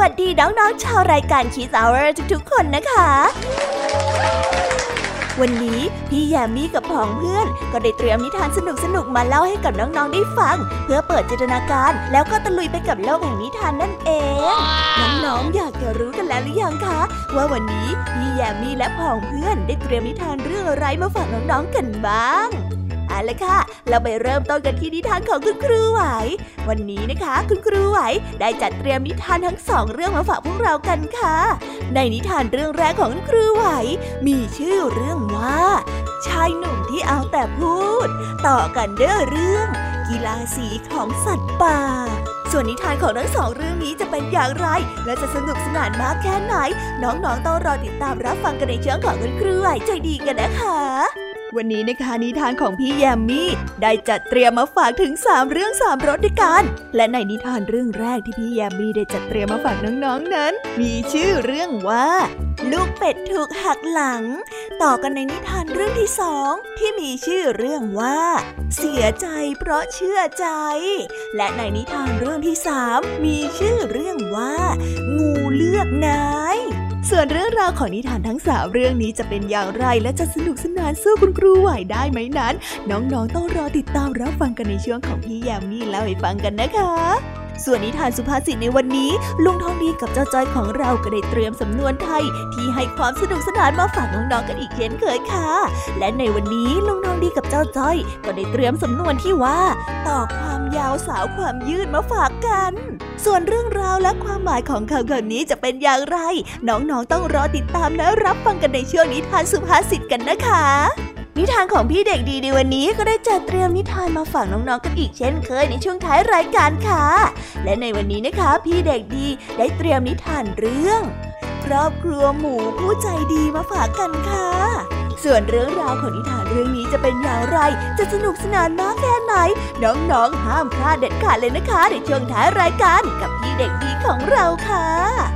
วัสวัสดีน้องๆชาวรายการ Kiss Hour ทุกๆคนนะคะ วันนี้พี่แยมมี่กับผองเพื่อนก็ได้เตรียมนิทานสนุกๆมาเล่าให้กับน้องๆได้ฟัง เพื่อเปิดจินตนาการแล้วก็ตะลุยไปกับโลกแห่งนิทานนั่นเอง น้องๆอยากจะรู้กันแล้วหรือยังคะ ว่าวันนี้พี่แยมมี่และผองเพื่อนได้เตรียมนิทานเรื่องอะไรมาฝากน้องๆกันบ้าง เอาละค่ะ เราไปเริ่มต้นกันที่นิทานของคุณครูไหว วันนี้นะคะ คุณครูไหวได้จัดเตรียมนิทานทั้งสองเรื่องมาฝากพวกเรากันค่ะ ในนิทานเรื่องแรกของคุณครูไหว มีชื่อเรื่องว่า ชายหนุ่มที่เอาแต่พูด ต่อกันเด้อเรื่อง กีฬาสีของสัตว์ป่าส่วนนิทานของทั้งสองเรื่องนี้จะเป็นอย่างไร และจะสนุกสนานมากแค่ไหน น้องๆต้องรอติดตามรับฟังกันในช่วงของคุณครูไหวใจดีกันนะคะ วันนี้นะคะนิทานของพี่แยมมี่ได้จัดเตรียมมาฝากถึง 3 เรื่อง 3รสด้วยกัน และในนิทานเรื่องแรกที่พี่แยมมี่ได้จัดเตรียมมาฝากน้องๆนนั้น มีชื่อเรื่องว่า ลูกเป็ดถูกหักหลัง ต่อกันในนิทานเรื่องที่สองที่มีชื่อเรื่องว่า เสียใจเพราะเชื่อใจ และในนิทานเรื่องที่สามมีชื่อเรื่องว่า งูเลือกนาย ส่วนเรื่องราวของนิทานทั้งสามเรื่องนี้จะเป็นอย่างไรและจะสนุกสนานสู้คุณครูไหวได้ไหมนั้น น้องๆต้องรอติดตามรับฟังกันในช่วงของพี่แยมมี่เล่าให้ฟังกันนะคะ ส่วนนิทานสุภาษิตในวันนี้ ลุงทองดีกับเจ้าจ้อยของเราก็ได้เตรียมสำนวนไทย ที่ให้ความสนุกสนานมาฝากน้องๆกันอีกเช่นเคยค่ะ และในวันนี้ลุงทองดีกับเจ้าจ้อย ก็ได้เตรียมสำนวนที่ว่าต่อความยาวสาวความยืดมาฝากกัน ส่วนเรื่องราวและความหมายของคำคำนี้จะเป็นอย่างไร น้องๆต้องรอติดตามและรับฟังกันในช่วงนิทานสุภาษิตกันนะคะ นิทานของพี่เด็กดีในวันนี้ก็ได้จัดเตรียมนิทานมาฝากน้องๆกันอีกเช่นเคยในช่วงท้ายรายการค่ะ และในวันนี้นะคะ พี่เด็กดีได้เตรียมนิทานเรื่อง ครอบครัวหมูผู้ใจดีมาฝากกันค่ะ ส่วนเรื่องราวของนิทานเรื่องนี้จะเป็นอย่างไร จะสนุกสนานมากแค่ไหน น้องๆห้ามพลาดเด็ดขาดเลยนะคะในช่วงท้ายรายการกับพี่เด็กดีของเราค่ะ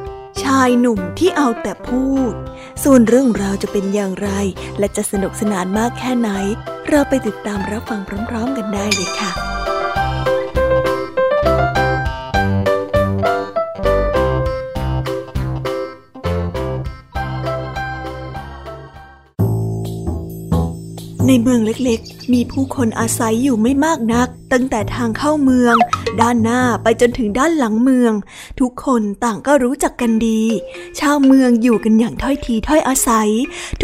ชายหนุ่มที่เอาแต่พูด ส่วนเรื่องราวจะเป็นอย่างไร และจะสนุกสนานมากแค่ไหน เราไปติดตามรับฟังพร้อม ๆ กันได้เลยค่ะในเมืองเล็กๆ มีผู้คนอาศัยอยู่ไม่มากนัก ตั้งแต่ทางเข้าเมือง ด้านหน้าไปจนถึงด้านหลังเมือง ทุกคนต่างก็รู้จักกันดี ชาวเมืองอยู่กันอย่างถ้อยทีถ้อยอาศัย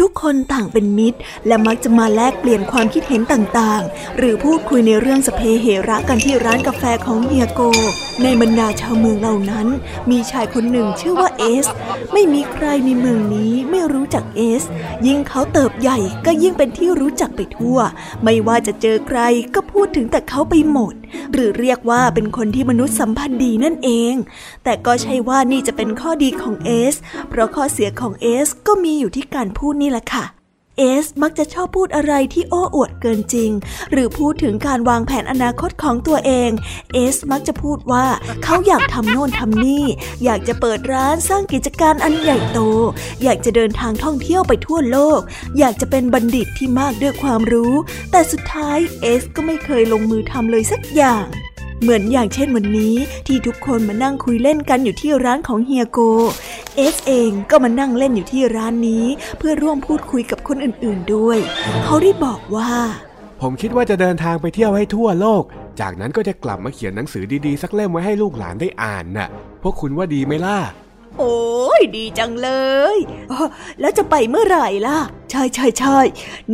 ทุกคนต่างเป็นมิตร และมักจะมาแลกเปลี่ยนความคิดเห็นต่างๆ หรือพูดคุยในเรื่องสเพเหระกันที่ร้านกาแฟของเฮียโก ในบรรดาชาวเมืองเหล่านั้น มีชายคนหนึ่งชื่อว่าเอส ไม่มีใครในเมืองนี้ไม่รู้จักเอส ยิ่งเขาเติบใหญ่ก็ยิ่งเป็นที่รู้จักไปทั่ว ไม่ว่าจะเจอใครก็พูดถึงแต่เขาไปหมด หรือเรียกว่าเป็นคนที่มนุษย์สัมพันธ์ดีนั่นเอง แต่ก็ใช่ว่านี่จะเป็นข้อดีของเอส เพราะข้อเสียของเอสก็มีอยู่ที่การพูดนี่แหละค่ะเอสมักจะชอบพูดอะไรที่โอ้อวดเกินจริง หรือพูดถึงการวางแผนอนาคตของตัวเอง เอสมักจะพูดว่าเขาอยากทำโน่นทำนี่ อยากจะเปิดร้านสร้างกิจการอันใหญ่โต อยากจะเดินทางท่องเที่ยวไปทั่วโลก อยากจะเป็นบัณฑิตที่มากด้วยความรู้ แต่สุดท้ายเอสก็ไม่เคยลงมือทำเลยสักอย่าง เหมือนอย่างเช่นวันนี้ที่ทุกคนมานั่งคุยเล่นกันอยู่ที่ร้านของเฮียโก เอสเองก็มานั่งเล่นอยู่ที่ร้านนี้ เพื่อร่วมพูดคุยกับคนอื่นๆด้วย เขาได้บอกว่า ผมคิดว่าจะเดินทางไปเที่ยวให้ทั่วโลก จากนั้นก็จะกลับมาเขียนหนังสือดีๆ สักเล่มไว้ให้ลูกหลานได้อ่านน่ะ พวกคุณว่าดีไหมล่ะ โอ้ยดีจังเลย แล้วจะไปเมื่อไหร่ล่ะ ใช่ใช่ใช่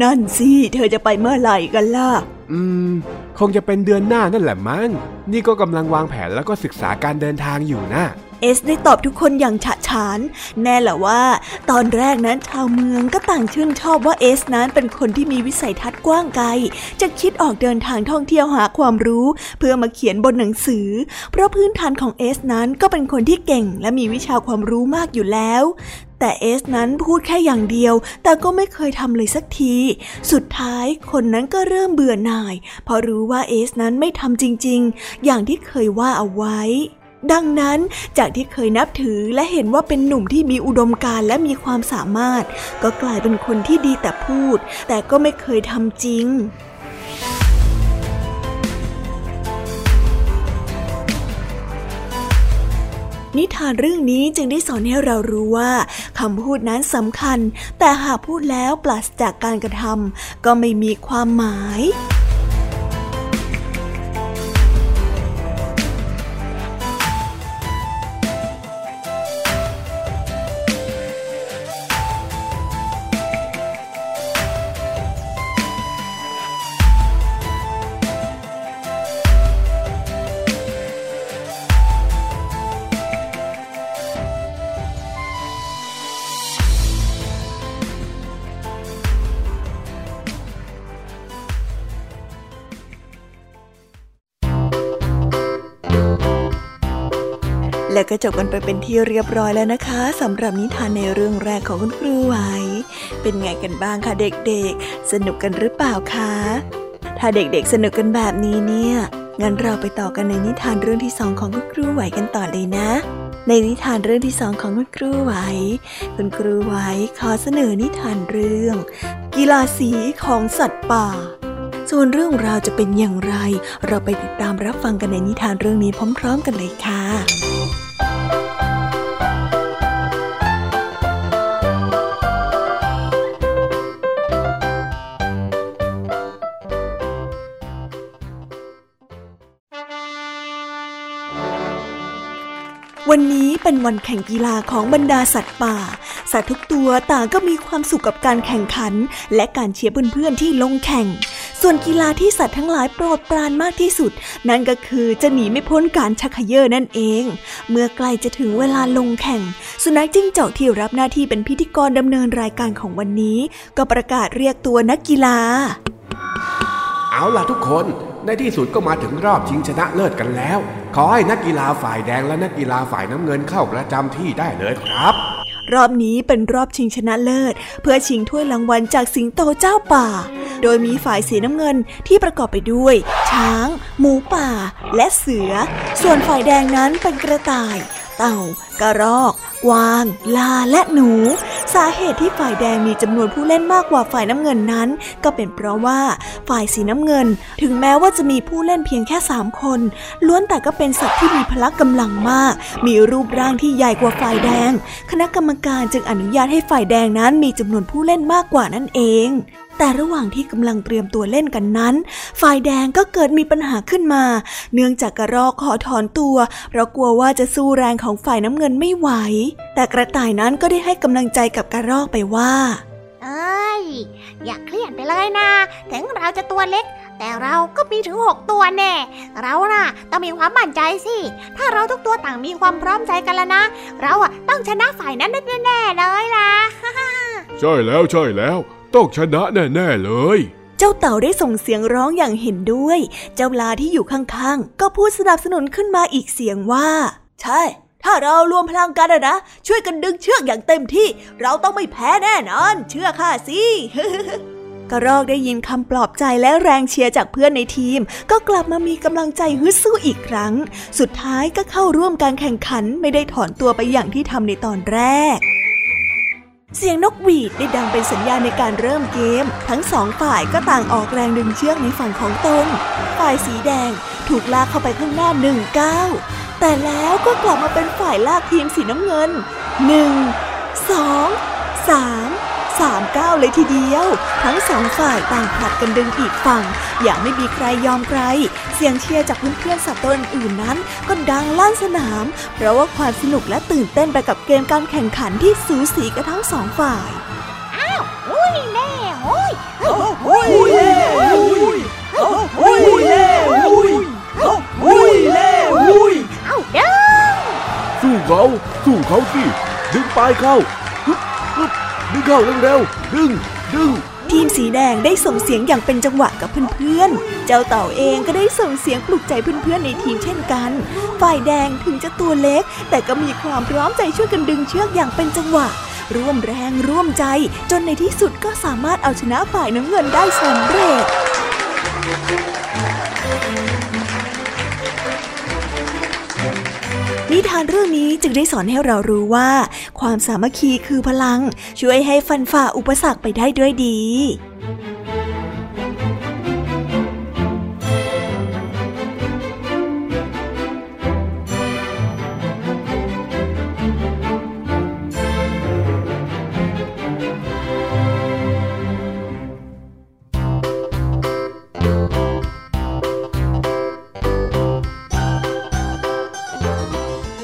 นั่นสิเธอจะไปเมื่อไหร่กันล่ะ อืม คงจะเป็นเดือนหน้านั่นแหละมั้ง นี่ก็กำลังวางแผนแล้วก็ศึกษาการเดินทางอยู่นะเอสได้ตอบทุกคนอย่างฉะฉาน แน่แหละว่า ตอนแรกนั้นชาวเมืองก็ต่างชื่นชอบว่าเอสนั้นเป็นคนที่มีวิสัยทัศน์กว้างไกล จะคิดออกเดินทางท่องเที่ยวหาความรู้ เพื่อมาเขียนบนหนังสือ เพราะพื้นฐานของเอสนั้นก็เป็นคนที่เก่งและมีวิชาความรู้มากอยู่แล้วแต่เอสนั้นพูดแค่อย่างเดียว แต่ก็ไม่เคยทำเลยสักที สุดท้ายคนนั้นก็เริ่มเบื่อหน่าย เพราะรู้ว่าเอสนั้นไม่ทำจริง ๆ อย่างที่เคยว่าเอาไว้ ดังนั้นจากที่เคยนับถือและเห็นว่าเป็นหนุ่มที่มีอุดมการและมีความสามารถ ก็กลายเป็นคนที่ดีแต่พูด แต่ก็ไม่เคยทำจริงนิทานเรื่องนี้จึงได้สอนให้เรารู้ว่าคำพูดนั้นสำคัญ แต่หากพูดแล้วปราศจากการกระทำก็ไม่มีความหมาย และก็จบกันไปเป็นที่เรียบร้อยแล้วนะคะสำหรับนิทานในเรื่องแรกของคุณครูไหว เป็นไงกันบ้างคะเด็กๆ สนุกกันหรือเปล่าคะ ถ้าเด็กๆสนุกกันแบบนี้เนี่ย งั้นเราไปต่อกันในนิทานเรื่องที่สองของคุณครูไหวกันต่อเลยนะ ในนิทานเรื่องที่สองของคุณครูไหว คุณครูไหวขอเสนอนิทานเรื่อง กีฬาสีของสัตว์ป่าส่วนเรื่องราวจะเป็นอย่างไร เราไปติดตามรับฟังกันในนิทานเรื่องนี้พร้อม ๆ กันเลยค่ะ เป็นวันแข่งกีฬาของบรรดาสัตว์ป่า สัตว์ทุกตัวต่างก็มีความสุขกับการแข่งขัน และการเชียร์เพื่อนๆที่ลงแข่ง ส่วนกีฬาที่สัตว์ทั้งหลายโปรดปรานมากที่สุด นั่นก็คือจะหนีไม่พ้นการชักเขย่อนั่นเอง เมื่อใกล้จะถึงเวลาลงแข่ง สุนัขจิ้งจอกที่รับหน้าที่เป็นพิธีกรดำเนินรายการของวันนี้ ก็ประกาศเรียกตัวนักกีฬา เอาล่ะทุกคนในที่สุดก็มาถึงรอบชิงชนะเลิศกันแล้ว ขอให้นักกีฬาฝ่ายแดงและนักกีฬาฝ่ายน้ำเงินเข้าประจำที่ได้เลยครับ รอบนี้เป็นรอบชิงชนะเลิศ เพื่อชิงถ้วยรางวัลจากสิงโตเจ้าป่า โดยมีฝ่ายสีน้ำเงินที่ประกอบไปด้วย ช้าง หมูป่า และเสือ ส่วนฝ่ายแดงนั้นเป็นกระต่าย เต่า กระรอกกวาง ลาและหนู สาเหตุที่ฝ่ายแดงมีจำนวนผู้เล่นมากกว่าฝ่ายน้ำเงินนั้น ก็เป็นเพราะว่าฝ่ายสีน้ำเงิน ถึงแม้ว่าจะมีผู้เล่นเพียงแค่สามคน ล้วนแต่ก็เป็นสัตว์ที่มีพละกำลังมาก มีรูปร่างที่ใหญ่กว่าฝ่ายแดง คณะกรรมการจึงอนุญาตให้ฝ่ายแดงนั้นมีจำนวนผู้เล่นมากกว่านั่นเอง แต่ระหว่างที่กำลังเตรียมตัวเล่นกันนั้น ฝ่ายแดงก็เกิดมีปัญหาขึ้นมา เนื่องจากกระรอกขอถอนตัว เพราะกลัวว่าจะสู้แรงของฝ่ายน้ำเงินไม่ไหว แต่กระต่ายนั้นก็ได้ให้กำลังใจกับกระรอกไปว่า เอ้ย อย่าเครียดไปเลยนะ ถึงเราจะตัวเล็ก แต่เราก็มีถึงหกตัวแน่ เราน่ะต้องมีความมั่นใจสิ ถ้าเราทุกตัวต่างมีความพร้อมใจกันแล้วนะ เราอะต้องชนะฝ่ายนั้นแน่ๆเลยล่ะ ใช่แล้วใช่แล้ว ต้องชนะแน่ๆเลย เจ้าเต่าได้ส่งเสียงร้องอย่างเห็นด้วย เจ้าลาที่อยู่ข้างๆ ก็พูดสนับสนุนขึ้นมาอีกเสียงว่า ใช่ ถ้าเรารวมพลังกันนะ ช่วยกันดึงเชือกอย่างเต็มที่ เราต้องไม่แพ้แน่นอน เชื่อข้าสิกระรอกได้ยินคำปลอบใจและแรงเชียร์จากเพื่อนในทีม ก็กลับมามีกำลังใจฮึดสู้อีกครั้ง สุดท้ายก็เข้าร่วมการแข่งขันไม่ได้ถอนตัวไปอย่างที่ทำในตอนแรก เสียงนกหวีดได้ดังเป็นสัญญาณในการเริ่มเกม ทั้งสองฝ่ายก็ต่างออกแรงดึงเชือกในฝั่งของตน ฝ่ายสีแดงถูกลากเข้าไปข้างหน้าหนึ่งก้าวแต่แล้วก็กลับมาเป็นฝ่ายลากทีมสีน้ำเงินหนึ่งสอสาม สามก้าวเลยทีเดียว ทั้งสองฝ่ายต่างผลัดกันดึงอีกฝั่ง อย่างไม่มีใครยอมใคร เสียงเชียร์จากเพื่อนๆสัตว์ตัวอื่นนั้น ก็ดังลั่นสนาม เพราะว่าความสนุกและตื่นเต้นไปกับเกมการแข่งขันที่สูสีกันทั้งสองฝ่าย อ้าวอุ้ยแน่โอ้ยโอ้ยเล่โอ้ยเล่โอ้ยโอ้ยเล่โอ้ยเอ้าเด้อสู้เขาสู้เขาสิดึงปลายเข้าฮึบฮึบ ดึงเข้าเร็วๆดึง ดึง ทีมสีแดงได้ส่งเสียงอย่างเป็นจังหวะกับเพื่อนๆ เจ้าเต่าเองก็ได้ส่งเสียงปลุกใจเพื่อนๆในทีมเช่นกัน ฝ่ายแดงถึงจะตัวเล็ก แต่ก็มีความพร้อมใจช่วยกันดึงเชือกอย่างเป็นจังหวะ ร่วมแรงร่วมใจ จนในที่สุดก็สามารถเอาชนะฝ่ายน้ำเงินได้สำเร็จ ทานเรื่องนี้จึงได้สอนให้เรารู้ว่า ความสามัคคีคือพลัง ช่วยให้ฟันฝ่าอุปสรรคไปได้ด้วยดี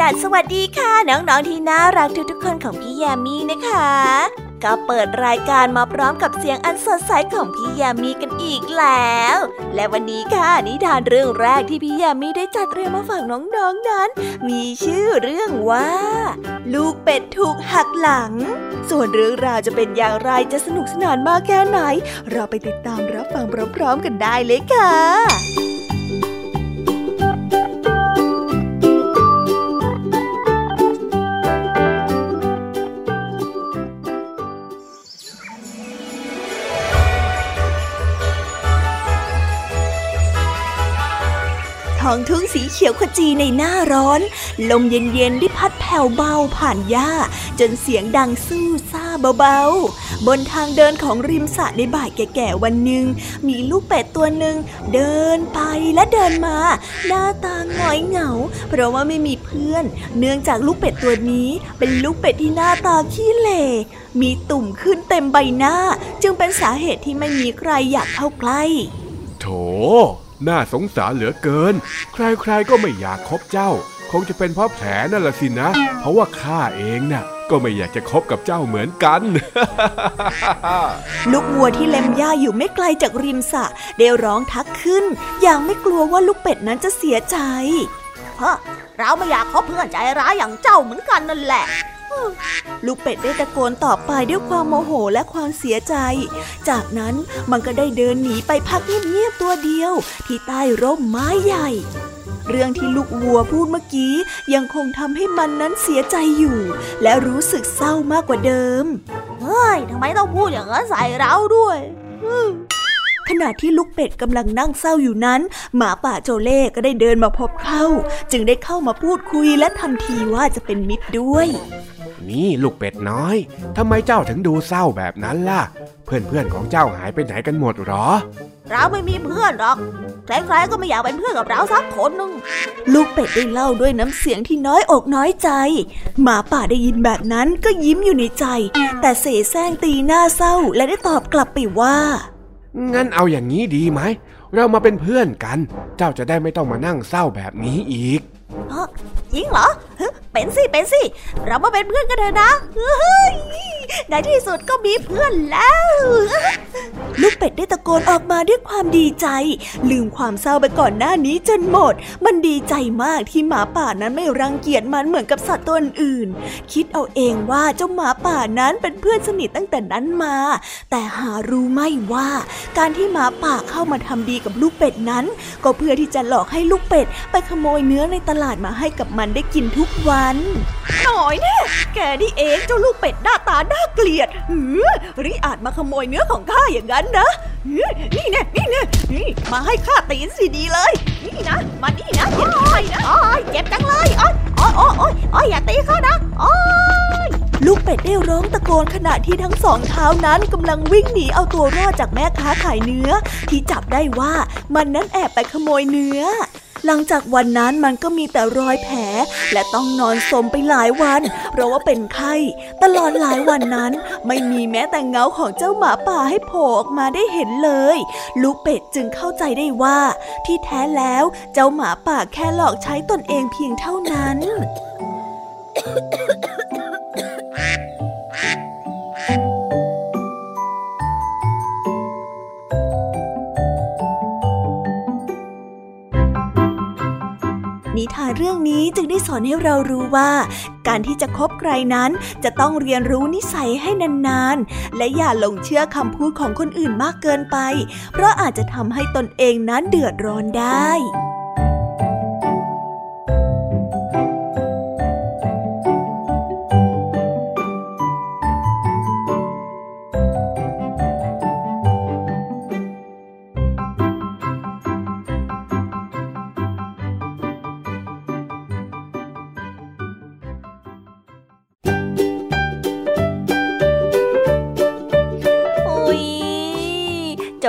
ดัตสวัสดีค่ะ น้องๆที่น่ารักทุกๆคนของพี่แยามีนะคะ ก็เปิดรายการมาพร้อมกับเสียงอันสดใสของพี่แยามีกันอีกแล้ว และวันนี้ค่ะนิทานเรื่องแรกที่พี่แยามีได้จัดเตรียมมาฝากน้องๆนนั้น มีชื่อเรื่องว่า ลูกเป็ดถูกหักหลัง ส่วนเรื่องราวจะเป็นอย่างไรจะสนุกสนานมากแค่ไหน เราไปติดตามรับฟังพร้อมๆกันได้เลยค่ะ องทุ่งสีเขียวขจีในหน้าร้อน ลมเย็นๆที่พัดแผ่วเบาผ่านหญ้า จนเสียงดังสู้ซ่าเบาๆ บนทางเดินของริมสระในบ่ายแก่ๆวันหนึ่ง มีลูกเป็ดตัวหนึ่งเดินไปและเดินมา หน้าตาหงอยเหงา เพราะว่าไม่มีเพื่อน เนื่องจากลูกเป็ดตัวนี้ เป็นลูกเป็ดที่หน้าตาขี้เหร่มีตุ่มขึ้นเต็มใบหน้า จึงเป็นสาเหตุที่ไม่มีใครอยากเข้าใกล้โถ น่าสงสารเหลือเกิน ใครๆก็ไม่อยากคบเจ้า คงจะเป็นเพราะแผลนั่นละสินะ เพราะว่าข้าเองนะ่ะก็ไม่อยากจะคบกับเจ้าเหมือนกัน ลูกวัวที่เล็มหญ้าอยู่ไม่ไกลจากริมสระได้ร้องทักขึ้น อย่างไม่กลัวว่าลูกเป็ดนั้นจะเสียใจฮะเราไม่อยากคบเพื่อนใจร้ายอย่างเจ้าเหมือนกันนั่นแหละ ลูกเป็ดได้ตะโกนตอบไปด้วยความโมโหและความเสียใจ จากนั้นมันก็ได้เดินหนีไปพักเงียบๆตัวเดียว ที่ใต้ร่มไม้ใหญ่ เรื่องที่ลูกวัวพูดเมื่อกี้ยังคงทำให้มันนั้นเสียใจอยู่ และรู้สึกเศร้ามากกว่าเดิม เฮ้ยทำไมต้องพูดอย่างนั้นใส่เราด้วยขณะที่ลูกเป็ดกำลังนั่งเศร้าอยู่นั้น หมาป่าโจเล่ก็ได้เดินมาพบเข้าจึงได้เข้ามาพูดคุยและทำทีว่าจะเป็นมิตรด้วย นี่ลูกเป็ดน้อยทำไมเจ้าถึงดูเศร้าแบบนั้นล่ะ เพื่อนๆของเจ้าหายไปไหนกันหมดหรอ เราไม่มีเพื่อนหรอกใครๆก็ไม่อยากเป็นเพื่อนกับเราสักคนหนึงลูกเป็ดได้เล่าด้วยน้ำเสียงที่น้อยอกน้อยใจ หมาป่าได้ยินแบบนั้นก็ยิ้มอยู่ในใจ แต่เสแสร้งตีหน้าเศร้าและได้ตอบกลับไปว่างั้นเอาอย่างนี้ดีไหม เรามาเป็นเพื่อนกัน เจ้าจะได้ไม่ต้องมานั่งเศร้าแบบนี้อีกจริงเหรอฮะ เป็นสิเป็นสิ เรามาเป็นเพื่อนกันเถอะนะในที่สุดก็มีเพื่อนแล้ว ลูกเป็ดได้ตะโกนออกมาด้วยความดีใจ ลืมความเศร้าไปก่อนหน้านี้จนหมด มันดีใจมากที่หมาป่านั้นไม่รังเกียจมันเหมือนกับสัตว์ตัวอื่น คิดเอาเองว่าเจ้าหมาป่านั้นเป็นเพื่อนสนิทตั้งแต่นั้นมา แต่หารู้ไม่ว่า การที่หมาป่าเข้ามาทำดีกับลูกเป็ดนั้น ก็เพื่อที่จะหลอกให้ลูกเป็ด ไปขโมยเนื้อในตลาดมาให้กับมันได้กินทุกวันหน่อยแน่แกนี่เองเจ้าลูกเป็ดหน้าตาน่าเกลียดหือริอาจมาขโมยเนื้อของข้าอย่างนั้นนะนี่แน่นี่แน่นี่มาให้ข้าตีนสิดีเลย นี่นะ มานี่นะเจ็บไปนะโอ้ยเจ็บจังเลยโอ้ยโอ้ยโอ้ยโอ้ยอยอย่าตีเขานะโอ้ยลูกเป็ดได้ร้องตะโกนขณะที่ทั้งสองเท้านั้นกำลังวิ่งหนีเอาตัวรอดจากแม่ค้าขายเนื้อ ที่จับได้ว่ามันนั้นแอบไปขโมยเนื้อ หลังจากวันนั้นมันก็มีแต่รอยแผล และต้องนอนสมไปหลายวัน เพราะว่าเป็นไข้ ตลอดหลายวันนั้น ไม่มีแม้แต่เงาของเจ้าหมาป่าให้โผล่ออกมาได้เห็นเลย ลูกเป็ดจึงเข้าใจได้ว่า ที่แท้แล้วเจ้าหมาป่าแค่หลอกใช้ตนเองเพียงเท่านั้น เรื่องนี้จึงได้สอนให้เรารู้ว่า การที่จะคบใครนั้นจะต้องเรียนรู้นิสัยให้นานๆ และอย่าหลงเชื่อคำพูดของคนอื่นมากเกินไป เพราะอาจจะทำให้ตนเองนั้นเดือดร้อนได้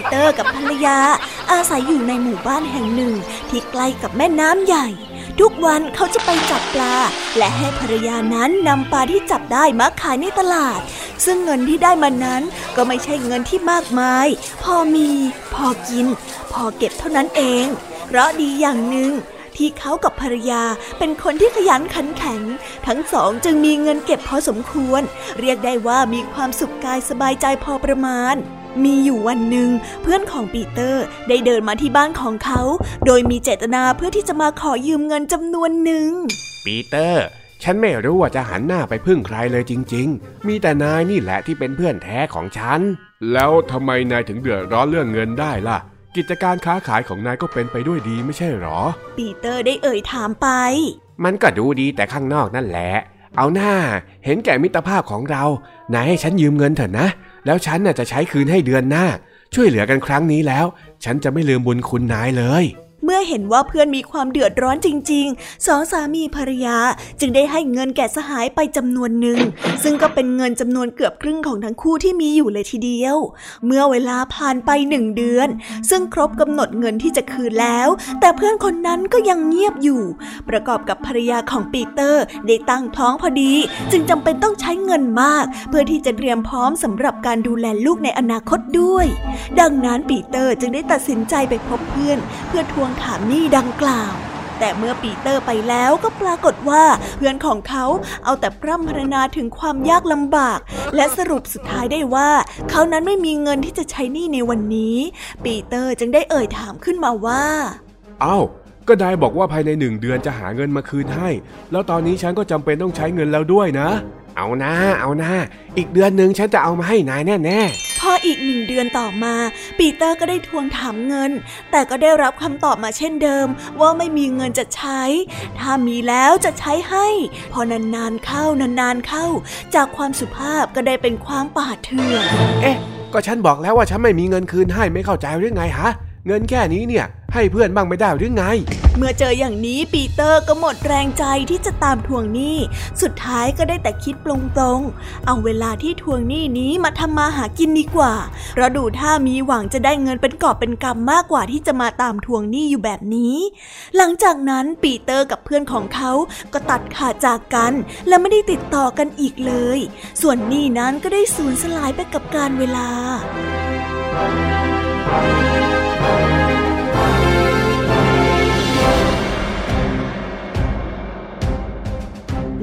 ปีเตอร์กับภรรยา อาศัยอยู่ในหมู่บ้านแห่งหนึ่ง ที่ใกล้กับแม่น้ำใหญ่ ทุกวันเขาจะไปจับปลา และให้ภรรยานั้นนำปลาที่จับได้มาขายในตลาด ซึ่งเงินที่ได้มานั้นก็ไม่ใช่เงินที่มากมาย พอมี พอกิน พอเก็บเท่านั้นเอง เพราะดีอย่างหนึ่งที่เขากับภรรยาเป็นคนที่ขยันขันแข็ง ทั้งสองจึงมีเงินเก็บพอสมควร เรียกได้ว่ามีความสุขกายสบายใจพอประมาณ มีอยู่วันหนึ่งเพื่อนของปีเตอร์ได้เดินมาที่บ้านของเขา โดยมีเจตนาเพื่อที่จะมาขอยืมเงินจำนวนหนึ่ง ปีเตอร์ ฉันไม่รู้ว่าจะหันหน้าไปพึ่งใครเลยจริง ๆ มีแต่นายนี่แหละที่เป็นเพื่อนแท้ของฉัน แล้วทำไมนายถึงเดือดร้อนเรื่องเงินได้ล่ะ กิจการค้าขายของนายก็เป็นไปด้วยดีไม่ใช่หรอ ปีเตอร์ได้เอ่ยถามไป มันก็ดูดีแต่ข้างนอกนั่นแหละ เอาหน้า เห็นแก่มิตรภาพของเรา นายให้ฉันยืมเงินเถอะนะ แล้วฉันน่ะจะใช้คืนให้เดือนหน้า ช่วยเหลือกันครั้งนี้แล้ว ฉันจะไม่ลืมบุญคุณนายเลย เมื่อเห็นว่าเพื่อนมีความเดือดร้อนจริงๆ สองสามีภรรยาจึงได้ให้เงินแก่สหายไปจำนวนหนึ่ง ซึ่งก็เป็นเงินจำนวนเกือบครึ่งของทั้งคู่ที่มีอยู่เลยทีเดียว เมื่อเวลาผ่านไปหนึ่งเดือน ซึ่งครบกำหนดเงินที่จะคืนแล้ว แต่เพื่อนคนนั้นก็ยังเงียบอยู่ ประกอบกับภรรยาของปีเตอร์ได้ตั้งท้องพอดี จึงจำเป็นต้องใช้เงินมาก เพื่อที่จะเตรียมพร้อมสำหรับการดูแลลูกในอนาคตด้วย ดังนั้นปีเตอร์จึงได้ตัดสินใจไปพบเพื่อนเพื่อทวงถามหนี้ดังกล่าว แต่เมื่อปีเตอร์ไปแล้วก็ปรากฏว่าเพื่อนของเขาเอาแต่พร่ำพรรณนาถึงความยากลำบาก และสรุปสุดท้ายได้ว่า เขานั้นไม่มีเงินที่จะใช้หนี้ในวันนี้ ปีเตอร์จึงได้เอ่ยถามขึ้นมาว่าเอ้าก็นายบอกว่าภายในหนึ่งเดือนจะหาเงินมาคืนให้ แล้วตอนนี้ฉันก็จำเป็นต้องใช้เงินแล้วด้วยนะ เอานะ เอานะ อีกเดือนหนึ่งฉันจะเอามาให้นายแน่ พออีกหนึ่งเดือนต่อมา ปีเตอร์ก็ได้ทวงถามเงิน แต่ก็ได้รับคำตอบมาเช่นเดิม ว่าไม่มีเงินจะใช้ ถ้ามีแล้วจะใช้ให้ พอนานๆเข้านานๆเข้า จากความสุภาพก็ได้เป็นความป่าเถื่อนเอ๊ะ ก็ฉันบอกแล้วว่าฉันไม่มีเงินคืนให้ไม่เข้าใจหรือไงฮะ เงินแค่นี้เนี่ย ให้เพื่อนบ้างไม่ได้หรือไง เมื่อเจออย่างนี้ปีเตอร์ก็หมดแรงใจที่จะตามทวงหนี้ สุดท้ายก็ได้แต่คิดปลงตรงๆเอาเวลาที่ทวงหนี้นี้มาทำมาหากินดีกว่า เพราะดูถ้ามีหวังจะได้เงินเป็นกอบเป็นกำมากกว่าที่จะมาตามทวงหนี้อยู่แบบนี้ หลังจากนั้นปีเตอร์กับเพื่อนของเขาก็ตัดขาดจากกัน และไม่ได้ติดต่อกันอีกเลย ส่วนหนี้นั้นก็ได้สูญสลายไปกับการเวลา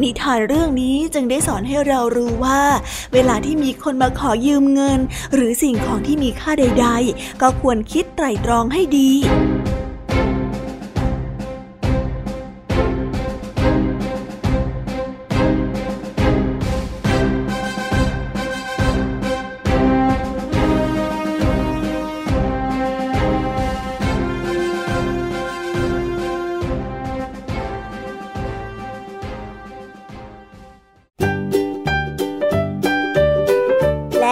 นิทานเรื่องนี้จึงได้สอนให้เรารู้ว่า เวลาที่มีคนมาขอยืมเงิน หรือสิ่งของที่มีค่าใด ๆ ก็ควรคิดไตร่ตรองให้ดี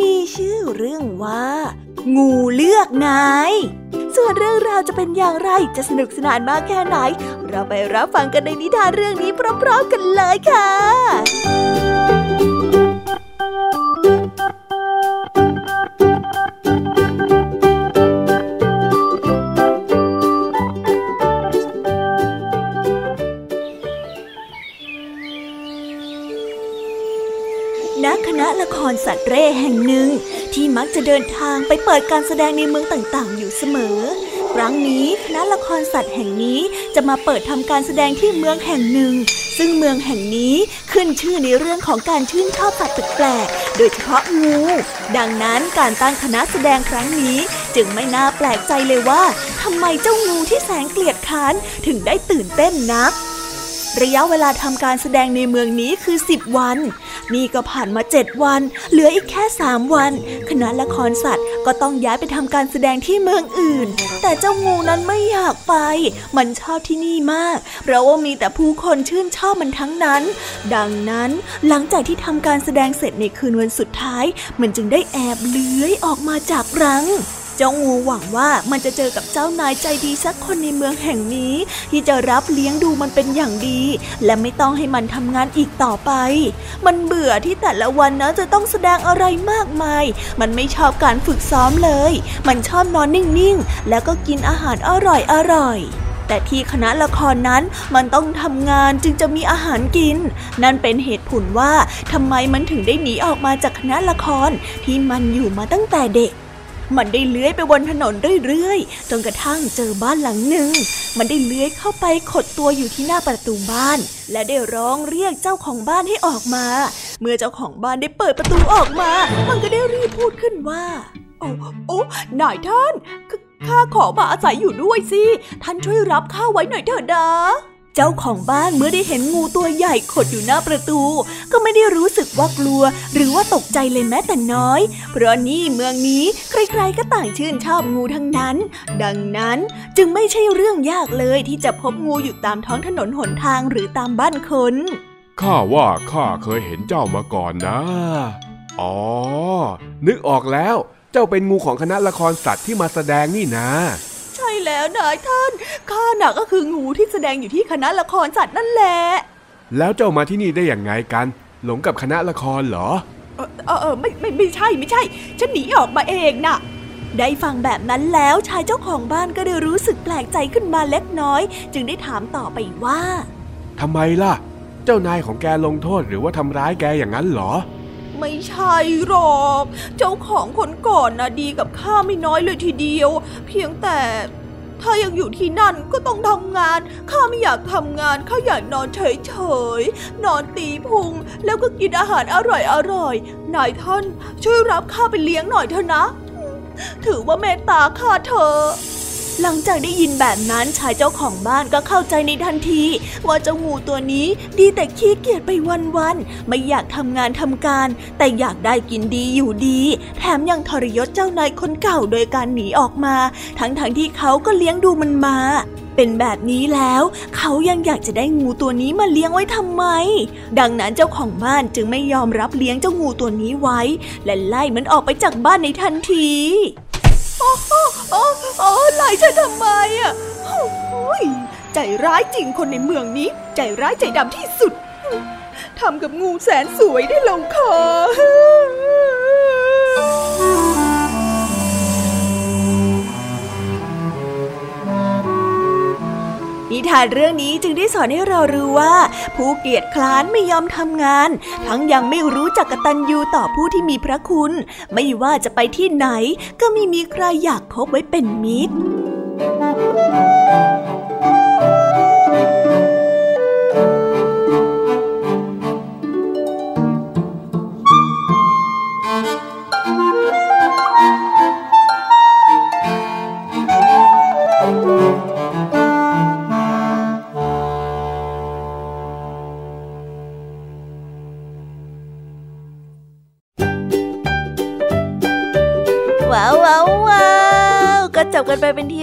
มีชื่อเรื่องว่า งูเลือกนาย ส่วนเรื่องราวจะเป็นอย่างไรจะสนุกสนานมากแค่ไหน เราไปรับฟังกันในนิทานเรื่องนี้พร้อมๆกันเลยค่ะ ณละครสัตว์เร่แห่งหนึ่ง ที่มักจะเดินทางไปเปิดการแสดงในเมืองต่างๆ อยู่เสมอ ครั้งนี้คณะละครสัตว์แห่งนี้จะมาเปิดทำการแสดงที่เมืองแห่งหนึ่ง ซึ่งเมืองแห่งนี้ขึ้นชื่อในเรื่องของการชื่นชอบสัตว์แปลกๆ โดยเฉพาะงู ดังนั้นการตั้งคณะแสดงครั้งนี้ จึงไม่น่าแปลกใจเลยว่าทำไมเจ้างูที่แสนเกลียดค้านถึงได้ตื่นเต้นนัก ระยะเวลาทำการแสดงในเมืองนี้คือ 10 วัน นี่ก็ผ่านมา 7 วัน เหลืออีกแค่ 3 วัน คณะละครสัตว์ก็ต้องย้ายไปทำการแสดงที่เมืองอื่น แต่เจ้างูนั้นไม่อยากไป มันชอบที่นี่มาก เพราะว่ามีแต่ผู้คนชื่นชอบมันทั้งนั้น ดังนั้นหลังจากที่ทำการแสดงเสร็จในคืนวันสุดท้าย มันจึงได้แอบเลื้อยออกมาจากรัง เจ้างูหวังว่ามันจะเจอกับเจ้านายใจดีสักคนในเมืองแห่งนี้ ที่จะรับเลี้ยงดูมันเป็นอย่างดี และไม่ต้องให้มันทำงานอีกต่อไป มันเบื่อที่แต่ละวันนะจะต้องแสดงอะไรมากมาย มันไม่ชอบการฝึกซ้อมเลย มันชอบนอนนิ่งๆ แล้วก็กินอาหารอร่อยๆแต่ที่คณะละครนั้นมันต้องทำงานจึงจะมีอาหารกิน นั่นเป็นเหตุผลว่าทำไมมันถึงได้หนีออกมาจากคณะละครที่มันอยู่มาตั้งแต่เด็ก มันได้เลื้อยไปบนถนนเรื่อยๆ จนกระทั่งเจอบ้านหลังหนึ่ง มันได้เลื้อยเข้าไปขดตัวอยู่ที่หน้าประตูบ้าน และได้ร้องเรียกเจ้าของบ้านให้ออกมา เมื่อเจ้าของบ้านได้เปิดประตูออกมา มันก็ได้รีบพูดขึ้นว่า โอ้โอ้นายท่านขข้าขอมาอาศัยอยู่ด้วยสิ ท่านช่วยรับข้าไว้หน่อยเถิดนะ เจ้าของบ้านเมื่อได้เห็นงูตัวใหญ่ขดอยู่หน้าประตู ก็ไม่ได้รู้สึกว่ากลัว หรือว่าตกใจเลยแม้แต่น้อย เพราะนี่เมืองนี้ใครๆก็ต่างชื่นชอบงูทั้งนั้น ดังนั้นจึงไม่ใช่เรื่องยากเลยที่จะพบงูอยู่ตามท้องถนนหนทางหรือตามบ้านคนข้าว่าข้าเคยเห็นเจ้ามาก่อนนะ อ๋อ นึกออกแล้ว เจ้าเป็นงูของคณะละครสัตว์ที่มาแสดงนี่นะ ใช่แล้วนายท่านข้าน่ะก็คืองูที่แสดงอยู่ที่คณะละครสัตว์นั่นแหละ แล้วเจ้ามาที่นี่ได้อย่างไงกัน หลงกับคณะละครเหรอ เออเออเออไม่ไม่ไม่ใช่ไม่ใช่ ฉันหนีออกมาเองน่ะ ได้ฟังแบบนั้นแล้วชายเจ้าของบ้านก็ได้รู้สึกแปลกใจขึ้นมาเล็กน้อย จึงได้ถามต่อไปว่าทำไมล่ะ เจ้านายของแกลงโทษหรือว่าทำร้ายแกอย่างนั้นเหรอ ไม่ใช่หรอก เจ้าของคนก่อนนะดีกับข้าไม่น้อยเลยทีเดียว เพียงแต่ถ้ายังอยู่ที่นั่นก็ต้องทำงาน ข้าไม่อยากทำงาน ข้าอยากนอนเฉยๆ นอนตีพุง แล้วก็กินอาหารอร่อยๆ นายท่านช่วยรับข้าไปเลี้ยงหน่อยเถอะนะ ถือว่าเมตตาข้าเถอะ หลังจากได้ยินแบบนั้นชายเจ้าของบ้านก็เข้าใจในทันที ว่าเจ้างูตัวนี้ดีแต่ขี้เกียจไปวันๆไม่อยากทำงานทำการ แต่อยากได้กินดีอยู่ดี แถมยังทรยศเจ้านายคนเก่าโดยการหนีออกมา ทั้งๆทที่เขาก็เลี้ยงดูมันมา เป็นแบบนี้แล้ว เขายังอยากจะได้งูตัวนี้มาเลี้ยงไว้ทำไม ดังนั้นเจ้าของบ้านจึงไม่ยอมรับเลี้ยงเจ้างูตัวนี้ไว้ และไล่มันออกไปจากบ้านในทันที โอ้โอ้โอ้โอ้ไล่ฉันทำไมอะโอ้ยใจร้ายจริงคนในเมืองนี้ ใจร้ายใจดำที่สุดทำกับงูแสนสวยได้ลงคอ นิทานเรื่องนี้จึงได้สอนให้เรารู้ว่า ผู้เกียจคร้านไม่ยอมทำงาน ทั้งยังไม่รู้จักกตัญญูต่อผู้ที่มีพระคุณ ไม่ว่าจะไปที่ไหน ก็ไม่มีใครอยากคบไว้เป็นมิตร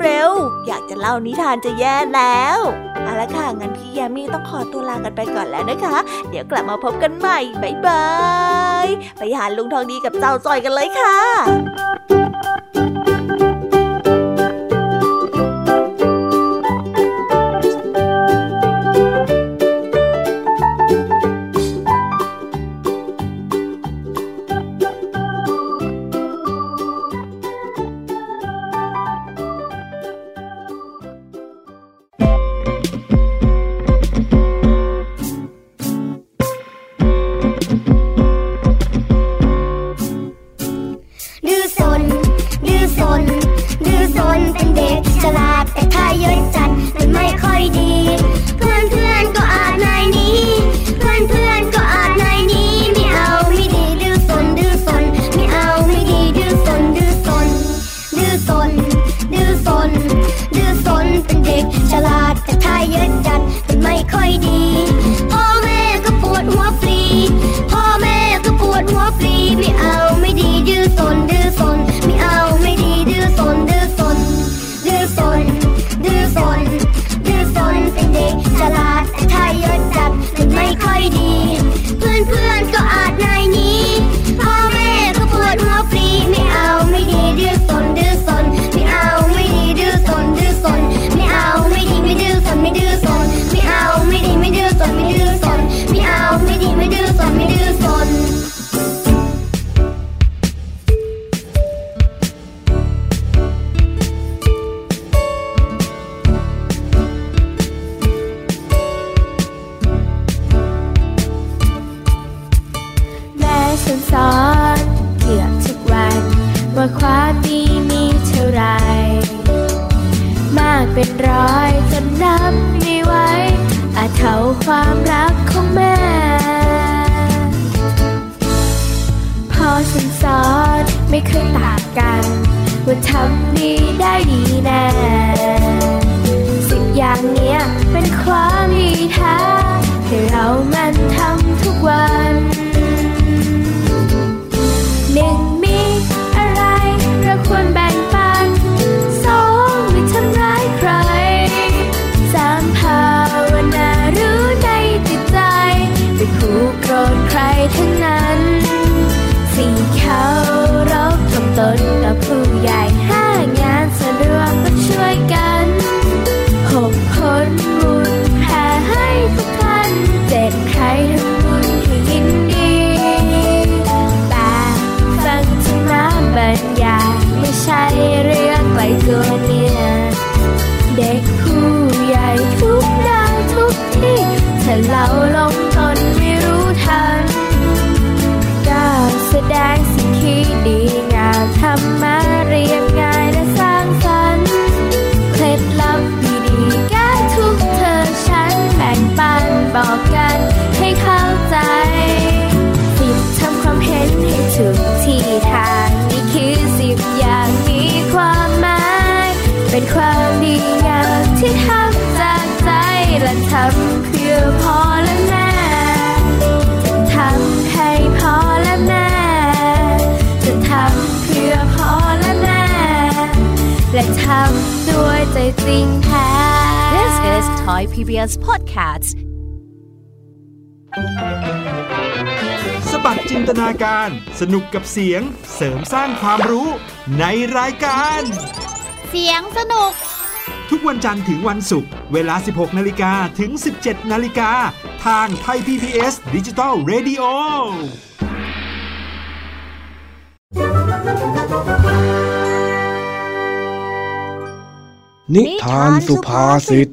เร็ว อยากจะเล่านิทานจะแย่แล้วเอาละค่ะ งั้นพี่ยามีต้องขอตัวลากันไปก่อนแล้วนะคะ เดี๋ยวกลับมาพบกันใหม่บ๊ายบาย ไปหาลุงทองดีกับเจ้าจอยกันเลยค่ะ ด้วยใจจริงแท้ This is Thai PBS Podcast สบัดจินตนาการ สนุกกับเสียง เสริมสร้างความรู้ในรายการ เสียงสนุก ทุกวันจันทร์ถึงวันศุกร์ เวลา 16 นาฬิกาถึง 17 นาฬิกา ทางไทย PPS ดิจิตอล Radio นิทานสุภาษิต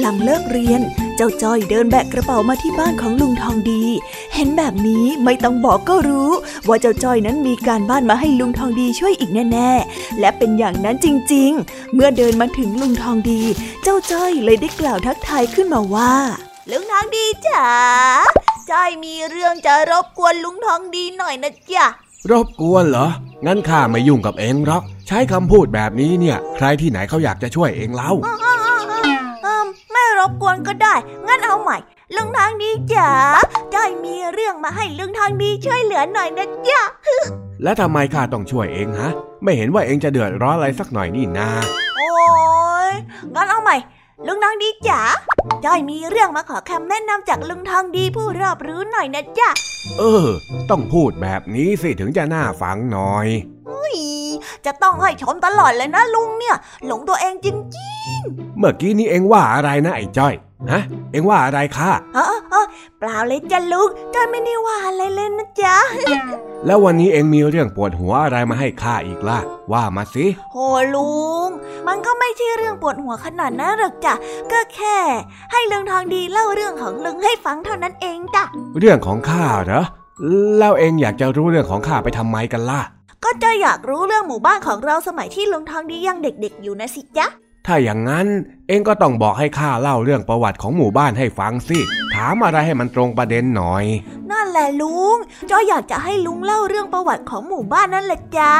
หลังเลิกเรียน เจ้าจอยเดินแบกกระเป๋ามาที่บ้านของลุงทองดี เห็นแบบนี้ไม่ต้องบอกก็รู้ ว่าเจ้าจอยนั้นมีการบ้านมาให้ลุงทองดีช่วยอีกแน่ ๆ และเป็นอย่างนั้นจริง ๆ เมื่อเดินมาถึงลุงทองดี เจ้าจอยเลยได้กล่าวทักทายขึ้นมาว่า ลุงทองดีจ๋าจ้อยมีเรื่องจะรบกวนลุงทองดีหน่อยนะจ๊ะรบกวนเหรอ งั้นข้าไม่ยุ่งกับเองหรอก ใช้คำพูดแบบนี้เนี่ย ใครที่ไหนเขาอยากจะช่วยเองเล่าเอมไม่รบกวนก็ได้ งั้นเอาใหม่ลุงทางดีจ๋าจ้อยมีเรื่องมาให้ลุงทางดีช่วยเหลือหน่อยนะจ๊ะและทำไมข้าต้องช่วยเองฮะ ไม่เห็นว่าเองจะเดือดร้อนอะไรสักหน่อยนี่นา โอ้ยงั้นเอาใหม่ ลุงทางดีจ๋าจ้อยมีเรื่องมาขอคำแนะนำจากลุงทางดีผู้รอบรู้หน่อยนะจ๊ะ เออ ต้องพูดแบบนี้สิถึงจะน่าฟังหน่อยอุ๊ยจะต้องให้ชมตลอดเลยนะลุงเนี่ย หลงตัวเองจริงเมื่อกี้นี้เองว่าอะไรนะไอ้จ้อย ฮะเองว่าอะไรค่ะๆเออเออเปล่าเลยจ้ะลุงจ้อยไม่ได้ว่าอะไรเลยนะจ๊ะ แล้ววันนี้เองมีเรื่องปวดหัวอะไรมาให้ข้าอีกล่ะ ว่ามาสิโหลุง มันก็ไม่ใช่เรื่องปวดหัวขนาดนั้นหรอกจ้ะ ก็แค่ ให้ลุงทองดีเล่าเรื่องของลุงให้ฟังเท่านั้นเองจ้ะ เรื่องของข้าเหรอ แล้วเองอยากจะรู้เรื่องของข้าไปทำไมกันล่ะ ก็จะอยากรู้เรื่องหมู่บ้านของเราสมัยที่ลุงทองดียังเด็ก ๆ อยู่นะสิจ๊ะ ถ้าอย่างนั้นเองก็ต้องบอกให้ข้าเล่าเรื่องประวัติของหมู่บ้านให้ฟังสิ ถามอะไรให้มันตรงประเด็นหน่อย นั่นแหละลุงจอยอยากจะให้ลุงเล่าเรื่องประวัติของหมู่บ้านนั่นแหละจ้า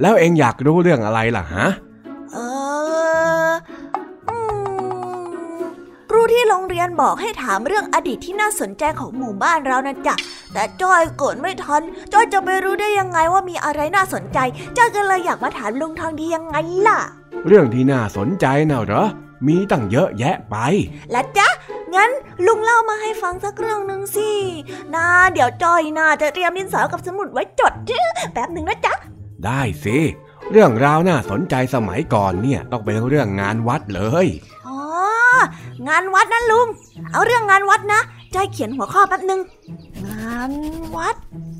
แล้วเองอยากรู้เรื่องอะไรล่ะฮะ เอออืมครูที่โรงเรียนบอกให้ถามเรื่องอดีตที่น่าสนใจของหมู่บ้านเรานะจ๊ะ แต่จอยเกิดไม่ทัน จอยจะไปรู้ได้ยังไงว่ามีอะไรน่าสนใจ จอยก็เลยอยากมาถามลุงทองดียังไงล่ะ เรื่องที่น่าสนใจน่ะเหรอ มีตั้งเยอะแยะไปและจ๊ะ งั้นลุงเล่ามาให้ฟังสักเรื่องหนึ่งสินาเดี๋ยวจอยนาจะเตรียมดินสอกับสมุดไว้จดแป๊บหนึ่งนะจ๊ะ ได้สิ เรื่องราวน่าสนใจสมัยก่อนเนี่ยต้องเป็นเรื่องงานวัดเลย อ๋อ งานวัดนะลุง เอาเรื่องงานวัดนะจอยเขียนหัวข้อแป๊บหนึ่งงานวัด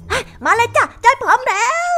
เฮ้ยมาเลยจ้ะจอยพร้อมแล้ว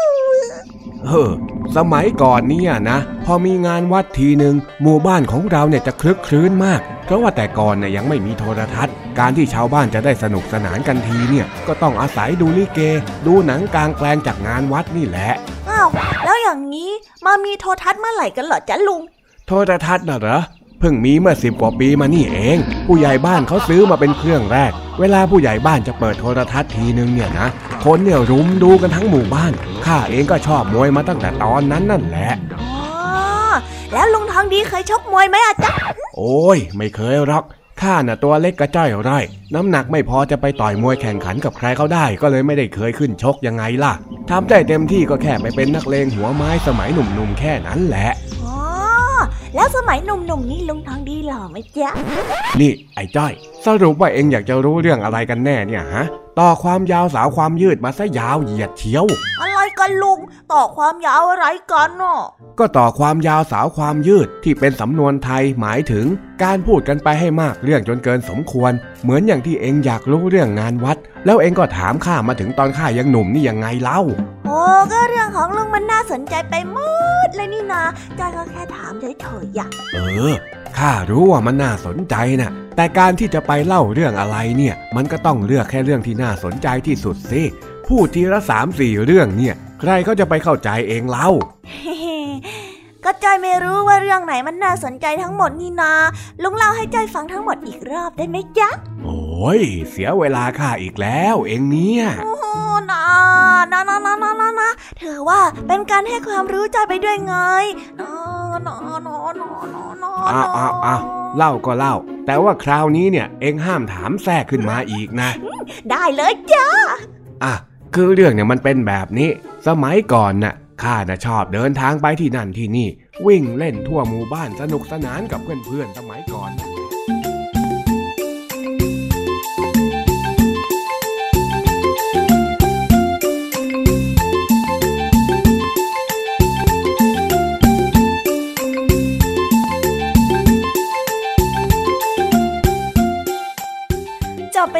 เออ สมัยก่อนเนี่ยนะ พอมีงานวัดทีหนึ่งหมู่บ้านของเราเนี่ยจะคลึกคลื้นมาก เพราะว่าแต่ก่อนเนี่ยยังไม่มีโทรทัศน์ การที่ชาวบ้านจะได้สนุกสนานกันทีเนี่ย ก็ต้องอาศัยดูลิเก ดูหนังกลางแปลงจากงานวัดนี่แหละอ้าวแล้วอย่างนี้มามีโทรทัศน์เมื่อไหร่กันเหรอจ๊ะลุง โทรทัศน์น่ะเหรอ เพิ่งมีเมื่อสิบกว่าปีมานี่เอง ผู้ใหญ่บ้านเขาซื้อมาเป็นเครื่องแรก เวลาผู้ใหญ่บ้านจะเปิดโทรทัศน์ทีนึงเนี่ยนะคนเนี่ยรุมดูกันทั้งหมู่บ้านข้าเองก็ชอบมวยมาตั้งแต่ตอนนั้นนั่นแหละอ๋อแล้วลุงทองดีเคยชกมวยไหมอะจ๊ะโอ้ย ไม่เคยหรอกข้าน่ะตัวเล็กกระจ้อยไร่น้ำหนักไม่พอจะไปต่อยมวยแข่งขันกับใครเขาได้ ก็เลยไม่ได้เคยขึ้นชกยังไงล่ะทำได้เต็มที่ก็แค่ไปเป็นนักเลงหัวไม้สมัยหนุ่มๆแค่นั้นแหละอ๋อ แล้วสมัยหนุ่มๆนี่ลุงทองดีหล่อไหมจ๊ะ นี่ไอ้จ้อย สรุปว่าเองอยากจะรู้เรื่องอะไรกันแน่เนี่ยฮะ ต่อความยาวสาวความยืดมาซะยาวเหยียดเชียว อะไร กันลุง ต่อความยาวอะไรกันเนาะก็ต่อความยาวสาวความยืดที่เป็นสำนวนไทยหมายถึง การพูดกันไปให้มากเรื่องจนเกินสมควร เหมือนอย่างที่เองอยากรู้เรื่องงานวัด แล้วเองก็ถามข้ามาถึงตอนข้ายังหนุ่มนี่ยังไงเล่าโอ้ก็เรื่องของลุงมันน่าสนใจไปหมดเลยนี่นาจอยก็แค่ถามเฉยๆอยากเออข้ารู้ว่ามันน่าสนใจนะแต่การที่จะไปเล่าเรื่องอะไรเนี่ย มันก็ต้องเลือกแค่เรื่องที่น่าสนใจที่สุดสิ พูดทีละสามสี่เรื่องเนี่ย ใครเขาจะไปเข้าใจเองเล่าก็จอยไม่รู้ว่าเรื่องไหนมันน่าสนใจทั้งหมดนี่นา ลุงเล่าให้จอยฟังทั้งหมดอีกรอบได้ไหมจ๊ะ โอ้ย เสียเวลาข้าอีกแล้ว เองเนี่ยโอ้นานานานานานานาถือว่าเป็นการให้ความรู้จอยไปด้วยไงนานานานานานาอ้าวอ้าวอ้าวเล่าก็เล่า แต่ว่าคราวนี้เนี่ย เองห้ามถามแทรกขึ้นมาอีกนะ ได้เลยจ้าอะ คือเรื่องเนี่ยมันเป็นแบบนี้ สมัยก่อนน่ะข้าน่ะชอบเดินทางไปที่นั่นที่นี่ วิ่งเล่นทั่วหมู่บ้านสนุกสนานกับเพื่อนๆสมัยก่อน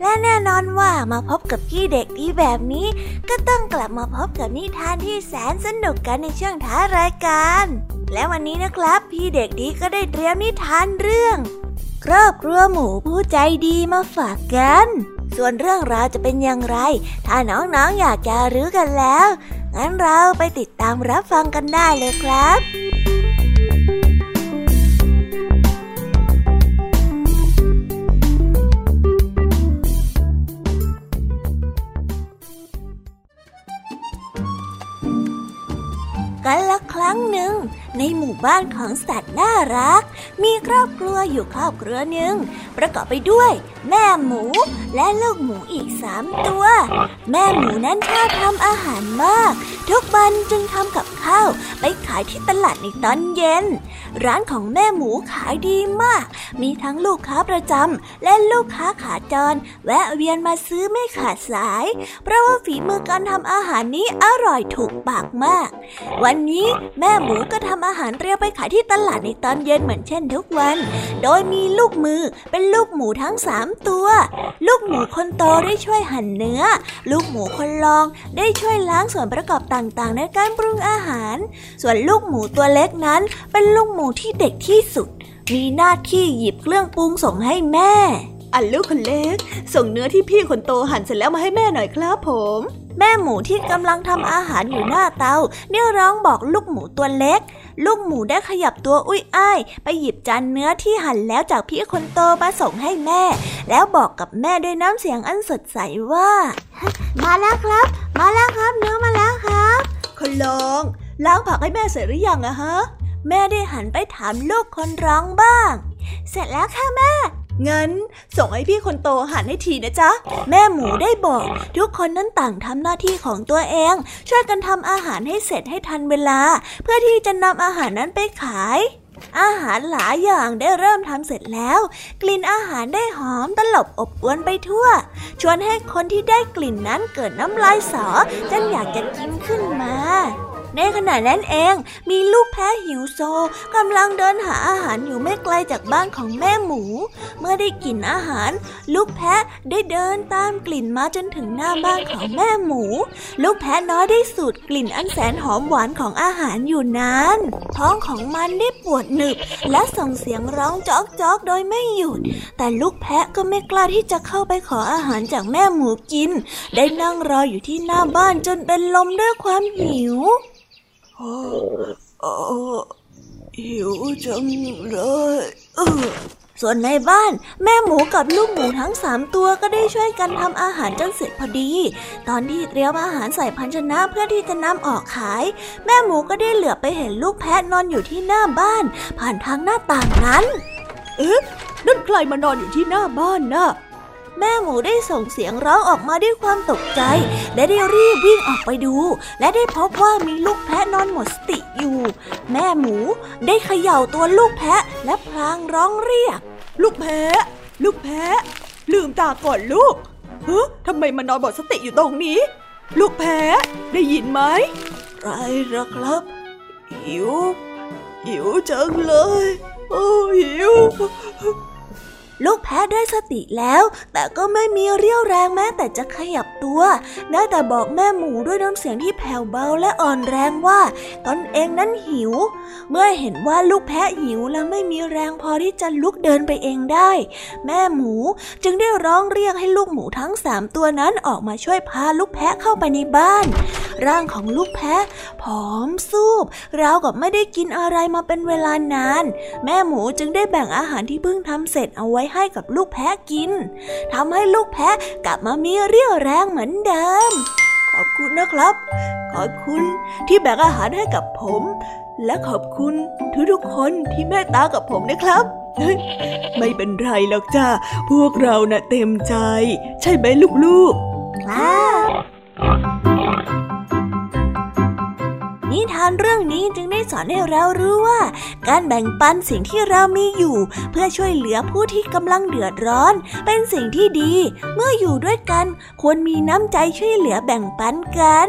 และแน่นอนว่ามาพบกับพี่เด็กดีแบบนี้ ก็ต้องกลับมาพบกับนิทานที่แสนสนุกกันในช่วงท้ารายการ และวันนี้นะครับ พี่เด็กดีก็ได้เตรียมนิทานเรื่อง ครอบครัวหมูผู้ใจดีมาฝากกัน ส่วนเรื่องราวจะเป็นอย่างไร ถ้าน้องๆออยากจะรู้กันแล้ว งั้นเราไปติดตามรับฟังกันได้เลยครับ กันละครั้งหนึ่ง ในหมู่บ้านของสัตว์น่ารัก มีครอบครัวอยู่ครอบครัวหนึ่งประกอบไปด้วย แม่หมูและลูกหมูอีกสามตัว แม่หมูนั้นชอบทำอาหารมาก ทุกวันจึงทำกับข้าวไปขายที่ตลาดในตอนเย็น ร้านของแม่หมูขายดีมาก มีทั้งลูกค้าประจำและลูกค้าขาจร แวะเวียนมาซื้อไม่ขาดสาย เพราะว่าฝีมือการทำอาหารนี้อร่อยถูกปากมาก วันนี้แม่หมูก็ทำอาหารเตรียมไปขายที่ตลาดในตอนเย็นเหมือนเช่นทุกวัน โดยมีลูกมือเป็นลูกหมูทั้งสามตัว ลูกหมูคนโตได้ช่วยหั่นเนื้อ ลูกหมูคนรองได้ช่วยล้างส่วนประกอบต่างๆ ในการปรุงอาหาร ส่วนลูกหมูตัวเล็กนั้น เป็นลูกหมูที่เด็กที่สุด มีหน้าที่หยิบเครื่องปรุงส่งให้แม่ อันลูกคนเล็ก ส่งเนื้อที่พี่คนโตหั่นเสร็จแล้วมาให้แม่หน่อยครับผม แม่หมูที่กำลังทำอาหารอยู่หน้าเตาเนี่ยร้องบอกลูกหมูตัวเล็ก ลูกหมูได้ขยับตัวอุ้ยอ้ายไปหยิบจานเนื้อที่หั่นแล้วจากพี่คนโตมาส่งให้แม่ แล้วบอกกับแม่ด้วยน้ำเสียงอันสดใสว่า มาแล้วครับ มาแล้วครับเนื้อมาแล้วครับคนลองล้างผักให้แม่เสร็จหรือยังอะฮะ แม่ได้หันไปถามลูกคนร้องบ้าง เสร็จแล้วค่ะแม่ งั้นส่งให้พี่คนโตหันให้ทีนะจ๊ะ แม่หมูได้บอก ทุกคนนั้นต่างทำหน้าที่ของตัวเอง ช่วยกันทำอาหารให้เสร็จให้ทันเวลา เพื่อที่จะนำอาหารนั้นไปขาย อาหารหลายอย่างได้เริ่มทำเสร็จแล้ว กลิ่นอาหารได้หอมตลบอบอวนไปทั่ว ชวนให้คนที่ได้กลิ่นนั้นเกิดน้ำลายสอจนอยากจะกินขึ้นมา ในขณะนั้นเอง มีลูกแพะหิวโซกำลังเดินหาอาหารอยู่ไม่ไกลจากบ้านของแม่หมู เมื่อได้กลิ่นอาหาร ลูกแพะได้เดินตามกลิ่นมาจนถึงหน้าบ้านของแม่หมู ลูกแพะน้อยได้สูดกลิ่นอันแสนหอมหวานของอาหารอยู่นานท้องของมันได้ปวดหนึบ และส่งเสียงร้องจอกจอกโดยไม่หยุด แต่ลูกแพะก็ไม่กล้าที่จะเข้าไปขออาหารจากแม่หมูกิน ได้นั่งรออยู่ที่หน้าบ้านจนเป็นลมด้วยความหิว หิวจังเลยเออส่วนในบ้านแม่หมูกับลูกหมูทั้งสามตัวก็ได้ช่วยกันทำอาหารจนเสร็จพอดี ตอนที่เตรียมอาหารใส่ภาชนะเพื่อที่จะนำออกขาย แม่หมูก็ได้เหลือบไปเห็นลูกแพะนอนอยู่ที่หน้าบ้าน ผ่านทางหน้าต่างนั้น เอ๊ะนั่นใครมานอนอยู่ที่หน้าบ้านน่ะ แม่หมูได้ส่งเสียงร้องออกมาด้วยความตกใจ และได้รีบวิ่งออกไปดู และได้พบว่ามีลูกแพะนอนหมดสติอยู่ แม่หมูได้เขย่าตัวลูกแพะและพลางร้องเรียก ลูกแพะ ลูกแพะ ลืมตาก่อนลูกเฮ้ทำไมมานอนหมดสติอยู่ตรงนี้ ลูกแพะได้ยินไหมไรหรอครับ หิว หิวจังเลย โอ้หิว ลูกแพะได้สติแล้ว แต่ก็ไม่มีเรี่ยวแรงแม้แต่จะขยับตัว ได้แต่บอกแม่หมูด้วยน้ำเสียงที่แผ่วเบาและอ่อนแรงว่า ตนเองนั้นหิว เมื่อเห็นว่าลูกแพะหิวและไม่มีแรงพอที่จะลุกเดินไปเองได้ แม่หมูจึงได้ร้องเรียกให้ลูกหมูทั้งสามตัวนั้นออกมาช่วยพาลูกแพะเข้าไปในบ้าน ร่างของลูกแพะผอมซูบราวกับไม่ได้กินอะไรมาเป็นเวลานาน แม่หมูจึงได้แบ่งอาหารที่เพิ่งทำเสร็จเอาไว้ให้กับลูกแพะกินทำให้ลูกแพะกลับมามีเรี่ยวแรงเหมือนเดิม ขอบคุณนะครับ ขอบคุณที่แบ่งอาหารให้กับผม และขอบคุณทุกๆคนที่เมตตากับผมนะครับไม่เป็นไรหรอกจ้า พวกเราน่ะเต็มใจ ใช่ไหมลูกๆครับ นิทานเรื่องนี้จึงได้สอนให้เรารู้ว่า การแบ่งปันสิ่งที่เรามีอยู่ เพื่อช่วยเหลือผู้ที่กำลังเดือดร้อน เป็นสิ่งที่ดี เมื่ออยู่ด้วยกัน ควรมีน้ำใจช่วยเหลือแบ่งปันกัน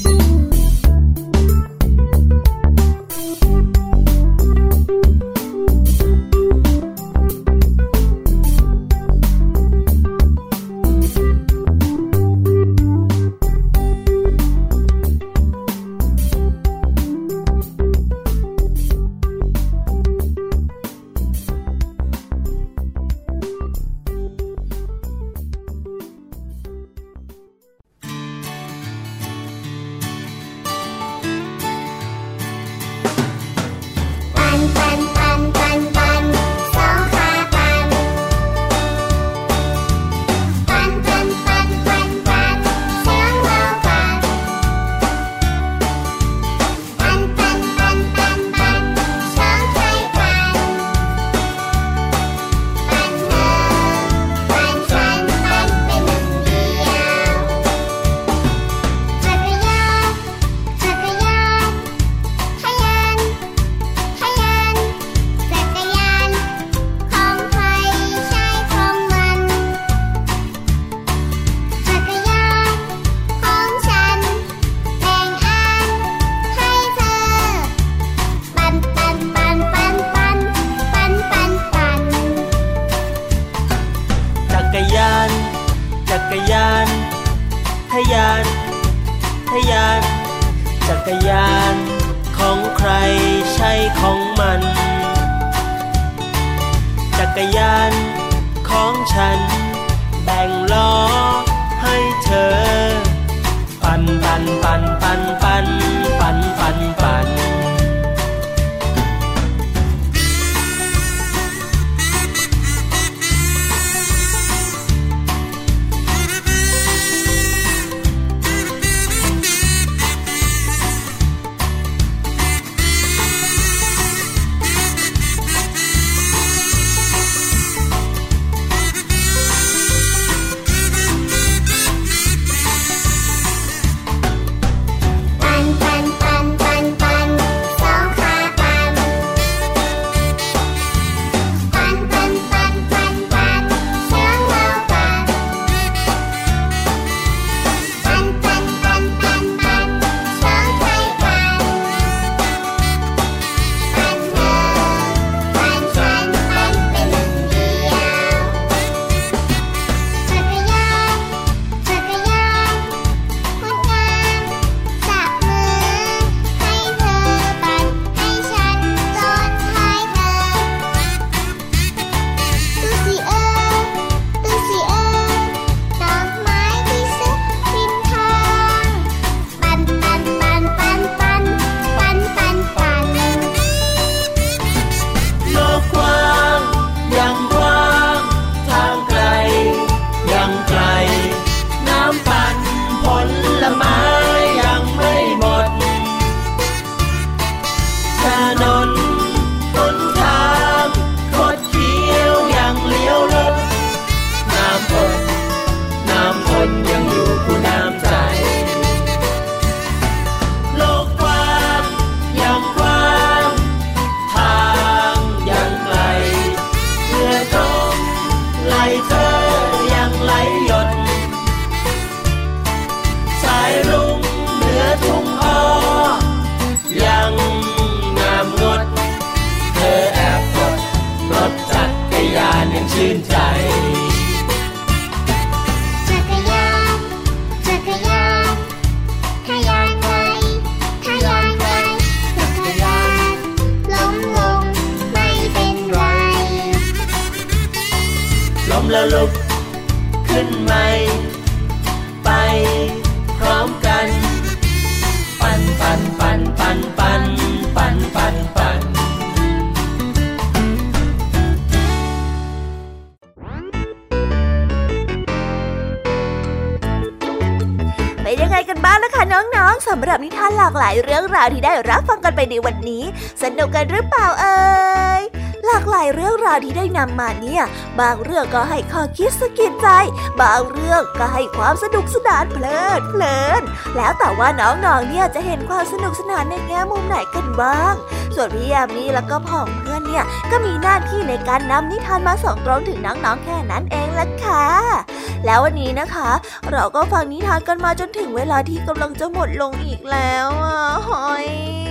นำมาเนี่ย บางเรื่องก็ให้ข้อคิดสะกิดใจ บางเรื่องก็ให้ความสนุกสนานเพลิดเพลิน แล้วแต่ว่าน้องๆเนี่ยจะเห็นความสนุกสนานในแง่มุมไหนกันบ้าง ส่วนพี่ยามีแล้วก็พ่องเพื่อนเนี่ยก็มีหน้าที่ในการนำนิทานมาส่งตรงถึงน้องๆแค่นั้นเองละค่ะ แล้ววันนี้นะคะ เราก็ฟังนิทานกันมาจนถึงเวลาที่กำลังจะหมดลงอีกแล้วอะหอย